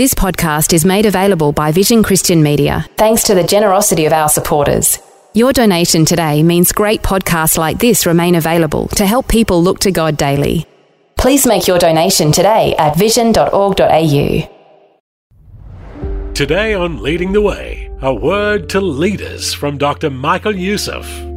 This podcast is made available by Vision Christian Media thanks to the generosity of our supporters. Your donation today means great podcasts like this remain available to help people look to God daily. Please make your donation today at vision.org.au. Today on Leading the Way, a word to leaders from Dr. Michael Youssef.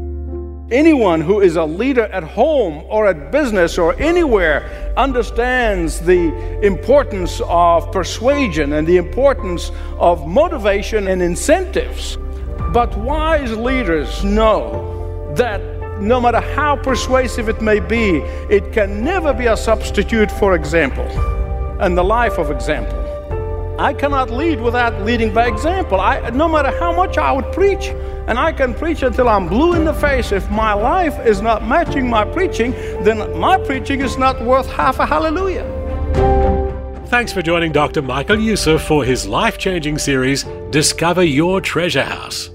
Anyone who is a leader at home or at business or anywhere understands the importance of persuasion and the importance of motivation and incentives. But wise leaders know that no matter how persuasive it may be, it can never be a substitute for example and the life of example. I cannot lead without leading by example. I, no matter how much I would preach, and I can preach until I'm blue in the face. If my life is not matching my preaching, then my preaching is not worth half a hallelujah. Thanks for joining Dr. Michael Youssef for his life changing series, Discover Your Treasure House.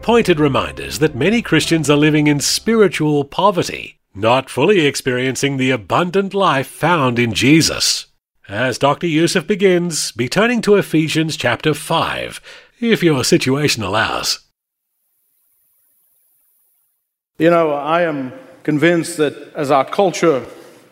Pointed reminders that many Christians are living in spiritual poverty, not fully experiencing the abundant life found in Jesus. As Dr. Youssef begins, be turning to Ephesians chapter 5, if your situation allows. You know, I am convinced that as our culture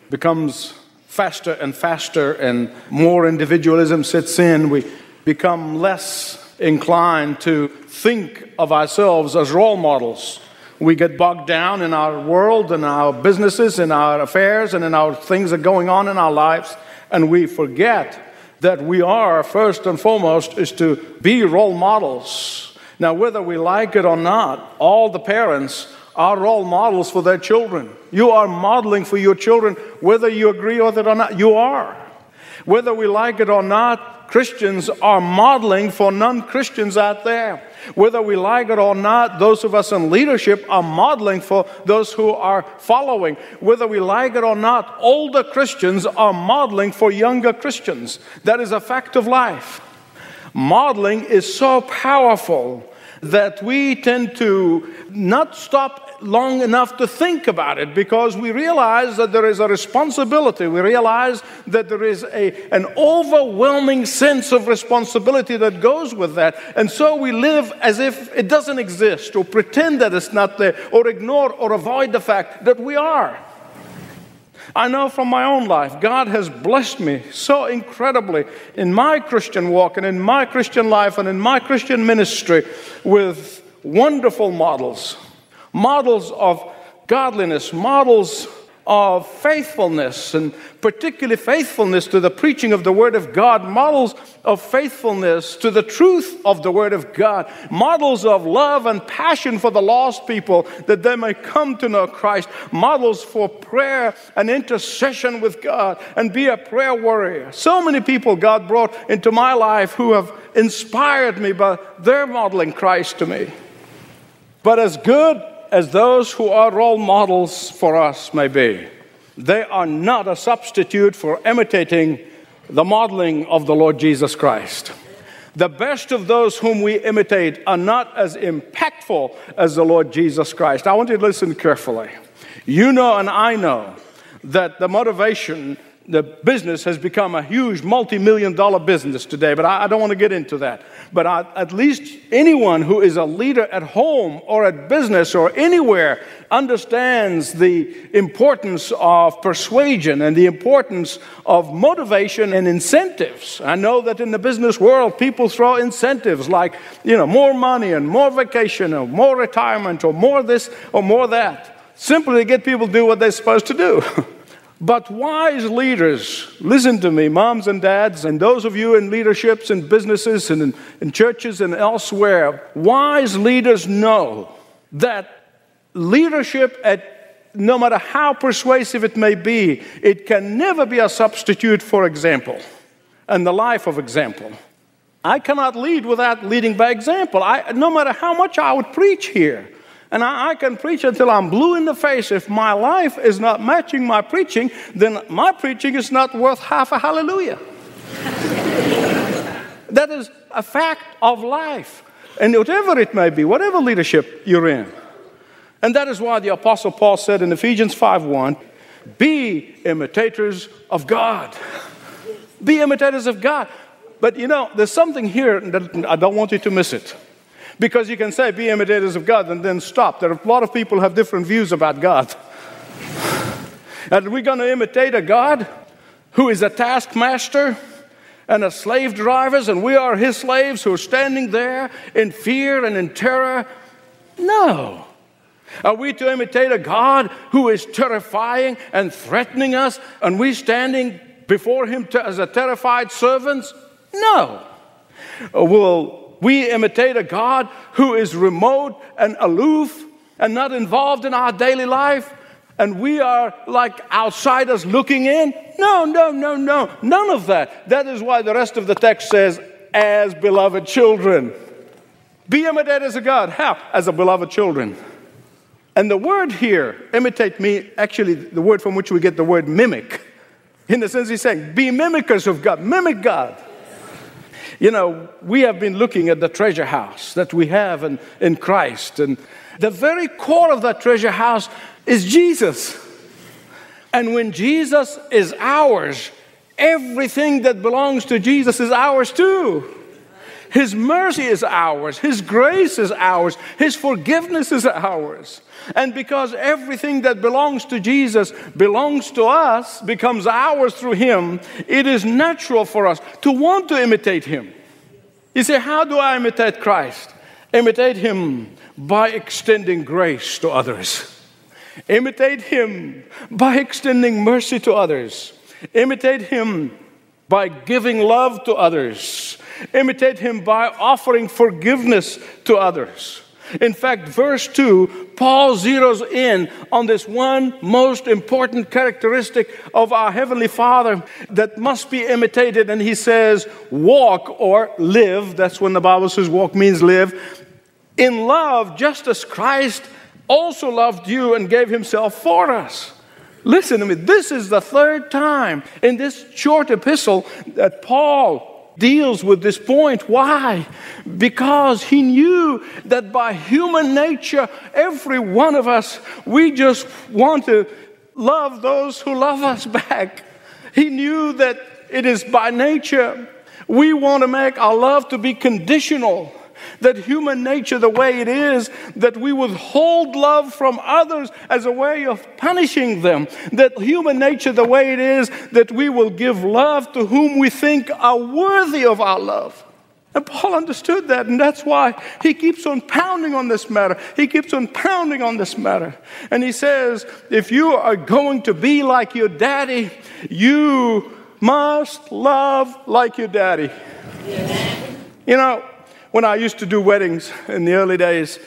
becomes faster and faster and more individualism sits in, we become less inclined to think of ourselves as role models. We get bogged down in our world and our businesses and our affairs and in our things that are going on in our lives and we forget that we are, first and foremost, is to be role models. Now, whether we like it or not, all the parents are role models for their children. You are modeling for your children, whether you agree with it or not, you are. Whether we like it or not, Christians are modeling for non Christians out there. Whether we like it or not, those of us in leadership are modeling for those who are following. Whether we like it or not, older Christians are modeling for younger Christians. That is a fact of life. Modeling is so powerful that we tend to not stop long enough to think about it because we realize that there is a responsibility. We realize that there is a, an overwhelming sense of responsibility that goes with that. And so we live as if it doesn't exist or pretend that it's not there or ignore or avoid the fact that we are. I know from my own life, God has blessed me so incredibly in my Christian walk and in my Christian life and in my Christian ministry with wonderful models models of godliness, models of faithfulness, and particularly faithfulness to the preaching of the Word of God, models of faithfulness to the truth of the Word of God, models of love and passion for the lost people that they may come to know Christ, models for prayer and intercession with God and be a prayer warrior. So many people God brought into my life who have inspired me by their modeling Christ to me. But as good as those who are role models for us may be, they are not a substitute for imitating the modeling of the Lord Jesus Christ. The best of those whom we imitate are not as impactful as the Lord Jesus Christ. I want you to listen carefully. You know, and I know that the motivation the business has become a huge multi million dollar business today, but I, I, don't want to get into that. But I, at least anyone who is a leader at home or at business or anywhere understands the importance of persuasion and the importance of motivation and incentives. I know that in the business world, people throw incentives like, you know, more money and more vacation or more retirement or more this or more that, simply to get people to do what they're supposed to do. But wise leaders, listen to me, moms and dads, and those of you in leaderships and businesses and in, in churches and elsewhere, wise leaders know that leadership at no matter how persuasive it may be, it can never be a substitute for example and the life of example. I cannot lead without leading by example. I, no matter how much I would preach here, and I, I, can preach until I'm blue in the face. If my life is not matching my preaching, then my preaching is not worth half a hallelujah. that is a fact of life. And whatever it may be, whatever leadership you're in. And that is why the Apostle Paul said in Ephesians 5:1, be imitators of God. Be imitators of God. But you know, there's something here that I don't want you to miss it. Because you can say, be imitators of God, and then stop. There are a lot of people have different views about God. And we're going to imitate a God who is a taskmaster and a slave drivers, and we are his slaves who are standing there in fear and in terror? No. Are we to imitate a God who is terrifying and threatening us, and we standing before him as a terrified servants? No. Will we imitate a God who is remote and aloof and not involved in our daily life, and we are like outsiders looking in? No, no, no, no. None of that. That is why the rest of the text says, as beloved children. Be imitators of God. How? As a beloved children. And the word here, imitate me, actually, the word from which we get the word mimic, in the sense he's saying, be mimickers of God, mimic God. You know, we have been looking at the treasure house that we have in, in Christ, and the very core of that treasure house is Jesus. And when Jesus is ours, everything that belongs to Jesus is ours too. His mercy is ours, His grace is ours, His forgiveness is ours. And because everything that belongs to Jesus belongs to us, becomes ours through Him, it is natural for us to want to imitate Him. You say, How do I imitate Christ? Imitate Him by extending grace to others. Imitate Him by extending mercy to others. Imitate Him by giving love to others. Imitate Him by offering forgiveness to others. In fact, verse 2, Paul zeroes in on this one most important characteristic of our Heavenly Father that must be imitated. And he says, Walk or live. That's when the Bible says walk means live. In love, just as Christ also loved you and gave himself for us. Listen to me. This is the third time in this short epistle that Paul deals with this point. Why? Because he knew that by human nature, every one of us, we just want to love those who love us back. He knew that it is by nature. We want to make our love to be conditional that human nature, the way it is, that we withhold love from others as a way of punishing them. That human nature, the way it is, that we will give love to whom we think are worthy of our love. And Paul understood that, and that's why he keeps on pounding on this matter. He keeps on pounding on this matter. And he says, if you are going to be like your daddy, you must love like your daddy. Yes. You know, when I used to do weddings in the early days,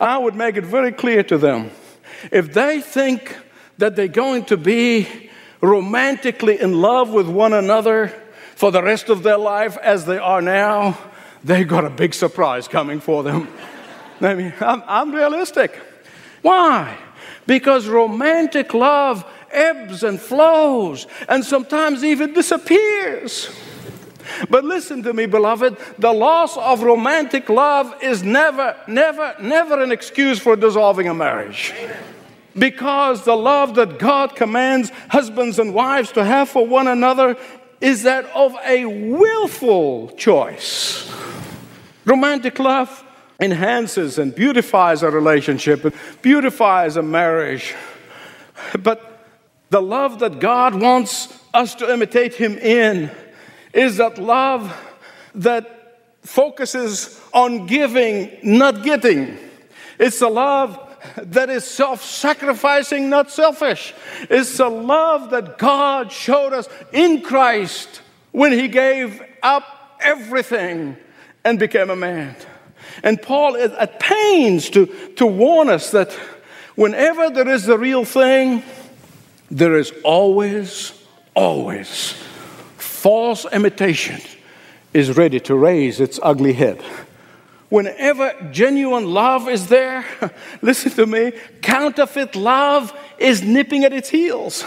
I would make it very clear to them if they think that they're going to be romantically in love with one another for the rest of their life as they are now, they've got a big surprise coming for them. I mean, I'm, I'm realistic. Why? Because romantic love ebbs and flows and sometimes even disappears. But listen to me, beloved, the loss of romantic love is never, never, never an excuse for dissolving a marriage. Because the love that God commands husbands and wives to have for one another is that of a willful choice. Romantic love enhances and beautifies a relationship, and beautifies a marriage. But the love that God wants us to imitate Him in is that love that focuses on giving, not getting. It's a love that is self sacrificing, not selfish. It's a love that God showed us in Christ when He gave up everything and became a man. And Paul is at pains to, to warn us that whenever there is the real thing, there is always, always false imitation is ready to raise its ugly head. Whenever genuine love is there, listen to me, counterfeit love is nipping at its heels.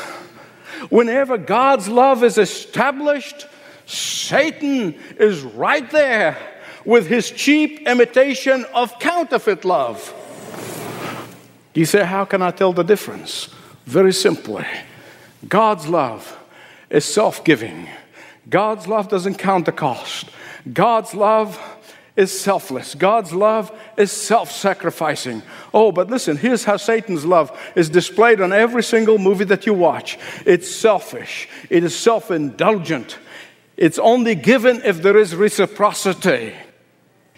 Whenever God's love is established, Satan is right there with his cheap imitation of counterfeit love. You say, How can I tell the difference? Very simply, God's love is self giving. God's love doesn't count the cost. God's love is selfless. God's love is self sacrificing. Oh, but listen, here's how Satan's love is displayed on every single movie that you watch it's selfish, it is self indulgent, it's only given if there is reciprocity.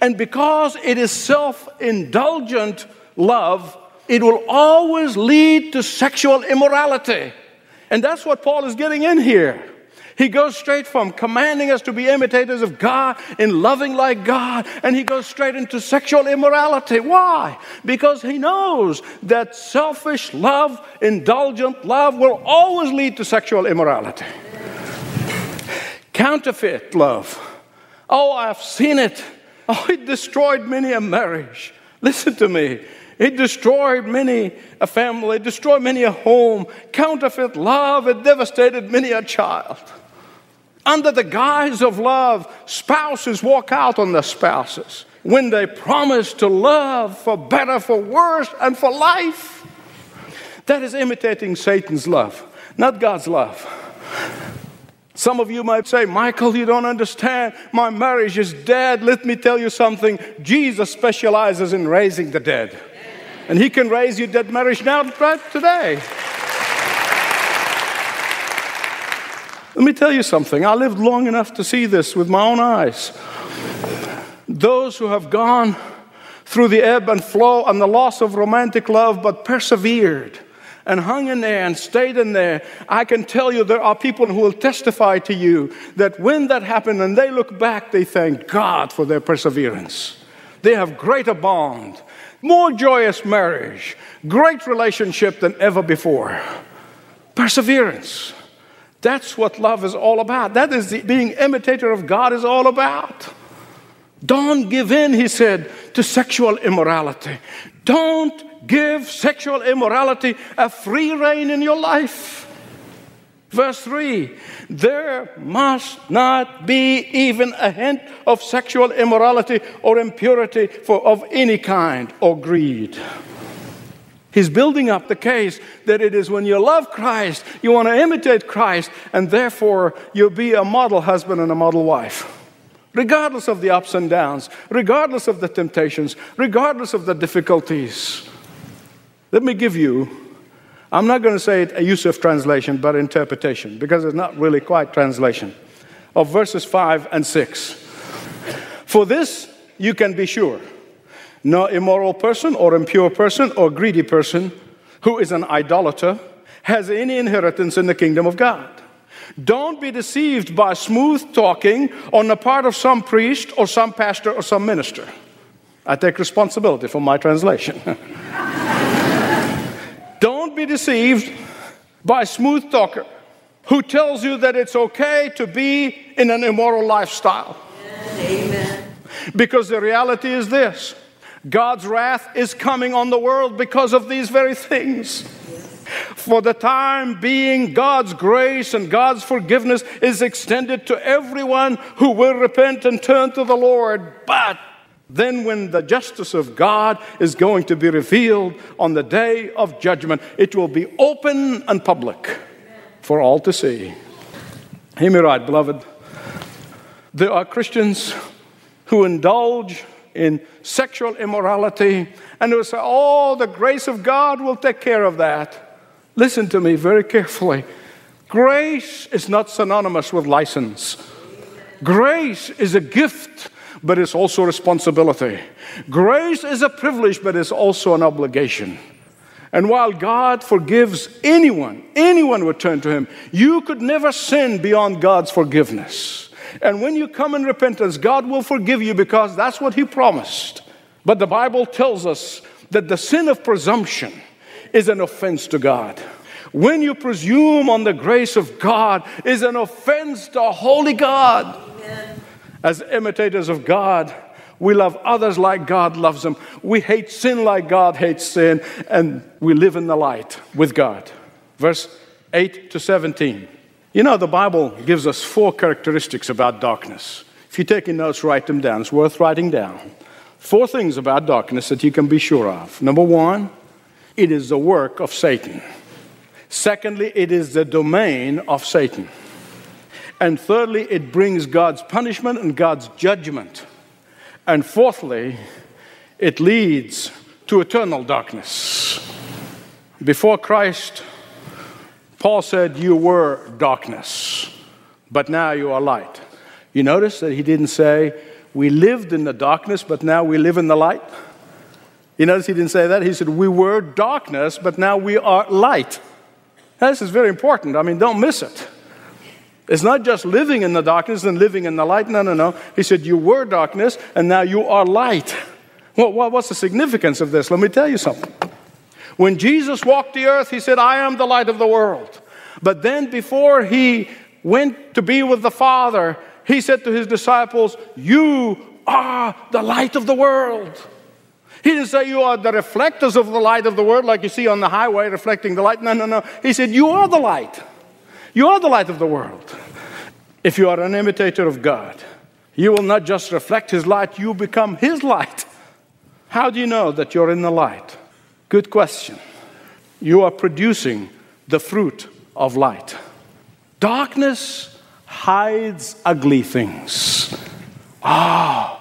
And because it is self indulgent love, it will always lead to sexual immorality. And that's what Paul is getting in here. He goes straight from commanding us to be imitators of God in loving like God, and he goes straight into sexual immorality. Why? Because he knows that selfish love, indulgent love, will always lead to sexual immorality. Counterfeit love. Oh, I've seen it. Oh, it destroyed many a marriage. Listen to me. It destroyed many a family, destroyed many a home. Counterfeit love, it devastated many a child. Under the guise of love, spouses walk out on their spouses when they promise to love for better, for worse, and for life. That is imitating Satan's love, not God's love. Some of you might say, Michael, you don't understand. My marriage is dead. Let me tell you something. Jesus specializes in raising the dead. And he can raise your dead marriage now, right today. Let me tell you something. I lived long enough to see this with my own eyes. Those who have gone through the ebb and flow and the loss of romantic love but persevered and hung in there and stayed in there, I can tell you there are people who will testify to you that when that happened and they look back, they thank God for their perseverance. They have greater bond, more joyous marriage, great relationship than ever before. Perseverance. That's what love is all about. That is the, being imitator of God is all about. Don't give in, he said, to sexual immorality. Don't give sexual immorality a free rein in your life. Verse 3 There must not be even a hint of sexual immorality or impurity for, of any kind or greed. He's building up the case that it is when you love Christ, you want to imitate Christ, and therefore you'll be a model husband and a model wife. Regardless of the ups and downs, regardless of the temptations, regardless of the difficulties. Let me give you, I'm not going to say it a Youssef translation, but interpretation, because it's not really quite translation, of verses 5 and 6. For this you can be sure no immoral person or impure person or greedy person who is an idolater has any inheritance in the kingdom of God. Don't be deceived by smooth talking on the part of some priest or some pastor or some minister. I take responsibility for my translation. Don't be deceived by a smooth talker who tells you that it's okay to be in an immoral lifestyle. Amen. Because the reality is this God's wrath is coming on the world because of these very things. For the time being, God's grace and God's forgiveness is extended to everyone who will repent and turn to the Lord. But then, when the justice of God is going to be revealed on the day of judgment, it will be open and public for all to see. Hear me right, beloved. There are Christians who indulge in sexual immorality, and who say, Oh, the grace of God will take care of that. Listen to me very carefully. Grace is not synonymous with license. Grace is a gift, but it's also a responsibility. Grace is a privilege, but it's also an obligation. And while God forgives anyone, anyone would turn to Him, you could never sin beyond God's forgiveness. And when you come in repentance, God will forgive you because that's what He promised. But the Bible tells us that the sin of presumption is an offense to God. When you presume on the grace of God is an offense to a holy God. Amen. As imitators of God, we love others like God loves them. We hate sin like God hates sin, and we live in the light with God. Verse 8 to 17. You know, the Bible gives us four characteristics about darkness. If you're taking notes, write them down. It's worth writing down. Four things about darkness that you can be sure of. Number one, it is the work of Satan. Secondly, it is the domain of Satan. And thirdly, it brings God's punishment and God's judgment. And fourthly, it leads to eternal darkness. Before Christ, Paul said, You were darkness, but now you are light. You notice that he didn't say, We lived in the darkness, but now we live in the light? You notice he didn't say that? He said, We were darkness, but now we are light. Now, this is very important. I mean, don't miss it. It's not just living in the darkness and living in the light. No, no, no. He said, You were darkness, and now you are light. Well, what's the significance of this? Let me tell you something. When Jesus walked the earth, he said, I am the light of the world. But then, before he went to be with the Father, he said to his disciples, You are the light of the world. He didn't say you are the reflectors of the light of the world, like you see on the highway reflecting the light. No, no, no. He said, You are the light. You are the light of the world. If you are an imitator of God, you will not just reflect His light, you become His light. How do you know that you're in the light? Good question. You are producing the fruit of light. Darkness hides ugly things. Ah,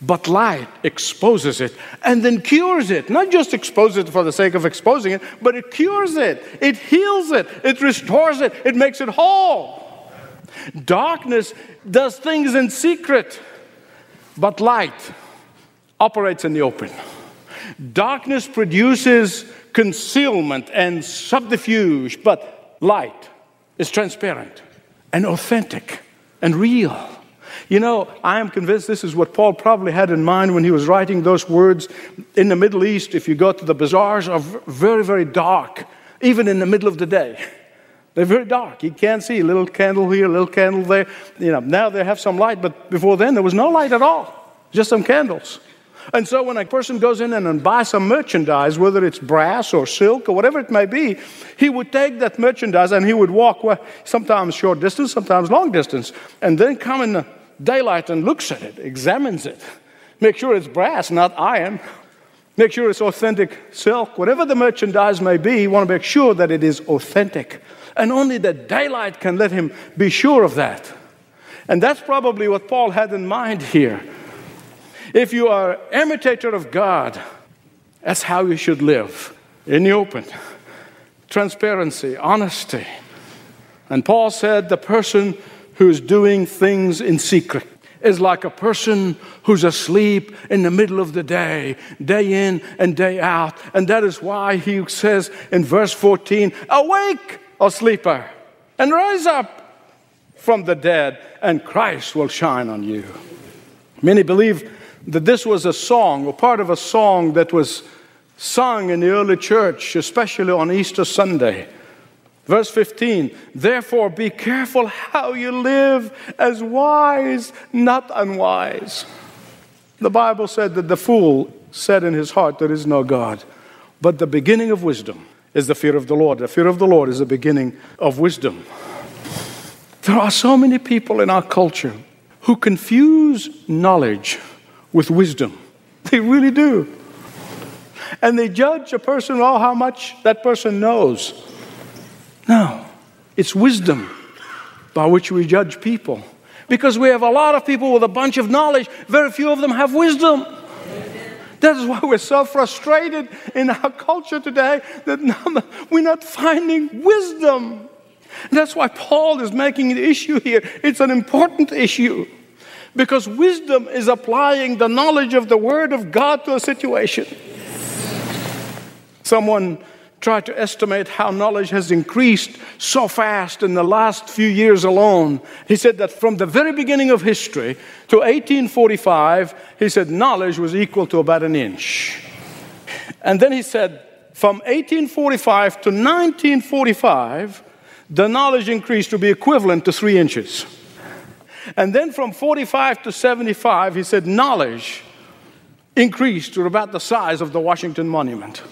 but light exposes it and then cures it. Not just exposes it for the sake of exposing it, but it cures it, it heals it, it restores it, it makes it whole. Darkness does things in secret, but light operates in the open. Darkness produces concealment and subterfuge, but light is transparent and authentic and real. You know, I am convinced this is what Paul probably had in mind when he was writing those words. In the Middle East, if you go to the bazaars, are very, very dark, even in the middle of the day. They're very dark. You can't see a little candle here, a little candle there. You know, now they have some light, but before then there was no light at all, just some candles. And so when a person goes in and buys some merchandise, whether it's brass or silk or whatever it may be, he would take that merchandise and he would walk well, sometimes short distance, sometimes long distance, and then come in the daylight and looks at it, examines it, make sure it's brass, not iron. Make sure it's authentic silk. Whatever the merchandise may be, you want to make sure that it is authentic. And only the daylight can let him be sure of that. And that's probably what Paul had in mind here. If you are imitator of God, that's how you should live in the open. Transparency, honesty. And Paul said the person who's doing things in secret is like a person who's asleep in the middle of the day, day in and day out. And that is why he says in verse 14, Awake, O sleeper, and rise up from the dead, and Christ will shine on you. Many believe that this was a song or part of a song that was sung in the early church, especially on Easter Sunday. Verse 15, therefore be careful how you live as wise, not unwise. The Bible said that the fool said in his heart, There is no God. But the beginning of wisdom is the fear of the Lord. The fear of the Lord is the beginning of wisdom. There are so many people in our culture who confuse knowledge with wisdom. They really do. And they judge a person, oh, how much that person knows. No, it's wisdom by which we judge people. Because we have a lot of people with a bunch of knowledge, very few of them have wisdom. That is why we're so frustrated in our culture today that we're not finding wisdom. That's why Paul is making the issue here. It's an important issue because wisdom is applying the knowledge of the Word of God to a situation. Someone tried to estimate how knowledge has increased so fast in the last few years alone. He said that from the very beginning of history to 1845, he said knowledge was equal to about an inch. And then he said from 1845 to 1945, the knowledge increased to be equivalent to three inches. And then from 45 to 75, he said knowledge increased to about the size of the Washington Monument.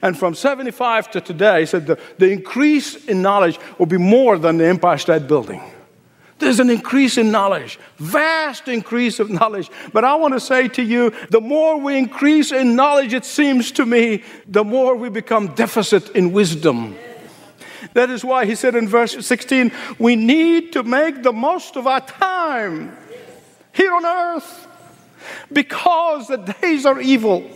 And from 75 to today, he said the, the increase in knowledge will be more than the Empire State Building. There's an increase in knowledge, vast increase of knowledge. But I want to say to you, the more we increase in knowledge, it seems to me, the more we become deficit in wisdom. That is why he said in verse 16, we need to make the most of our time here on earth because the days are evil.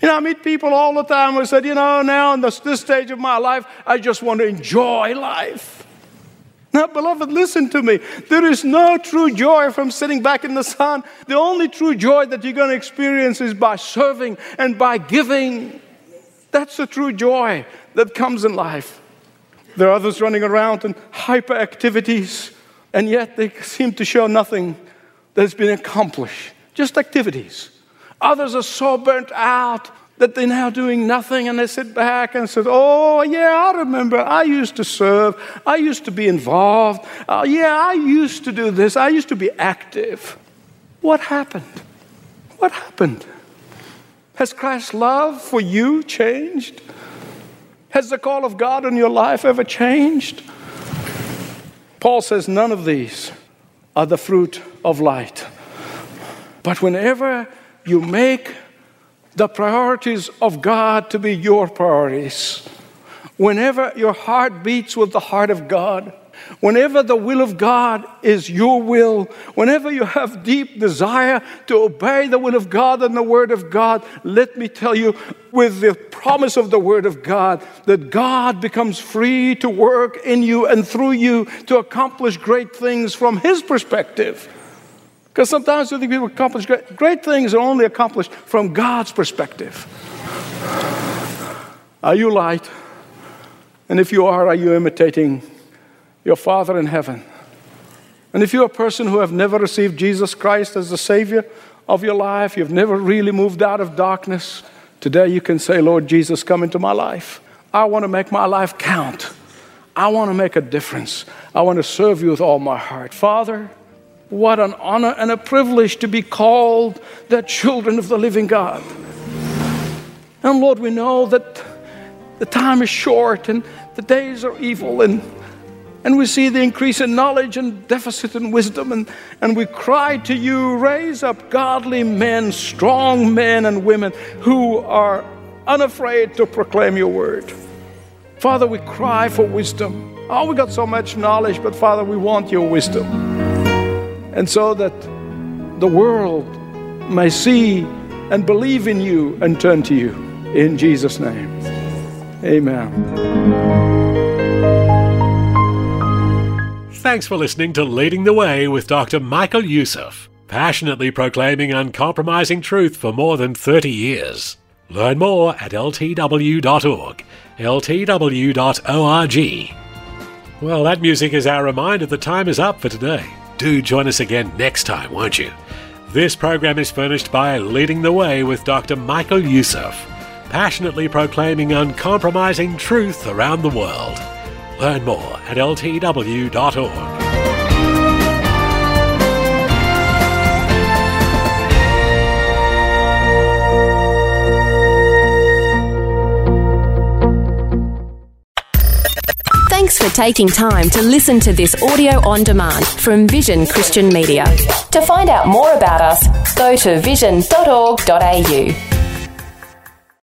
You know, I meet people all the time who said, you know, now in this, this stage of my life, I just want to enjoy life. Now, beloved, listen to me. There is no true joy from sitting back in the sun. The only true joy that you're going to experience is by serving and by giving. That's the true joy that comes in life. There are others running around in hyperactivities, and yet they seem to show nothing that's been accomplished, just activities. Others are so burnt out that they're now doing nothing and they sit back and say, Oh, yeah, I remember. I used to serve. I used to be involved. Uh, yeah, I used to do this. I used to be active. What happened? What happened? Has Christ's love for you changed? Has the call of God on your life ever changed? Paul says none of these are the fruit of light. But whenever you make the priorities of God to be your priorities. Whenever your heart beats with the heart of God, whenever the will of God is your will, whenever you have deep desire to obey the will of God and the Word of God, let me tell you, with the promise of the Word of God, that God becomes free to work in you and through you to accomplish great things from His perspective. Because sometimes we think people accomplish great, great things are only accomplished from God's perspective. Are you light? And if you are, are you imitating your Father in heaven? And if you're a person who have never received Jesus Christ as the Savior of your life, you've never really moved out of darkness, today you can say, Lord Jesus, come into my life. I want to make my life count. I want to make a difference. I want to serve you with all my heart. Father, what an honor and a privilege to be called the children of the living God. And Lord, we know that the time is short and the days are evil, and, and we see the increase in knowledge and deficit in wisdom. And, and we cry to you, raise up godly men, strong men and women who are unafraid to proclaim your word. Father, we cry for wisdom. Oh, we got so much knowledge, but Father, we want your wisdom and so that the world may see and believe in you and turn to you. In Jesus' name, amen. Thanks for listening to Leading the Way with Dr. Michael Youssef, passionately proclaiming uncompromising truth for more than 30 years. Learn more at ltw.org, ltw.org. Well, that music is our reminder that time is up for today do join us again next time, won't you? This program is furnished by Leading the Way with Dr. Michael Youssef, passionately proclaiming uncompromising truth around the world. Learn more at ltw.org. Thanks for taking time to listen to this audio on demand from Vision Christian Media. To find out more about us, go to vision.org.au.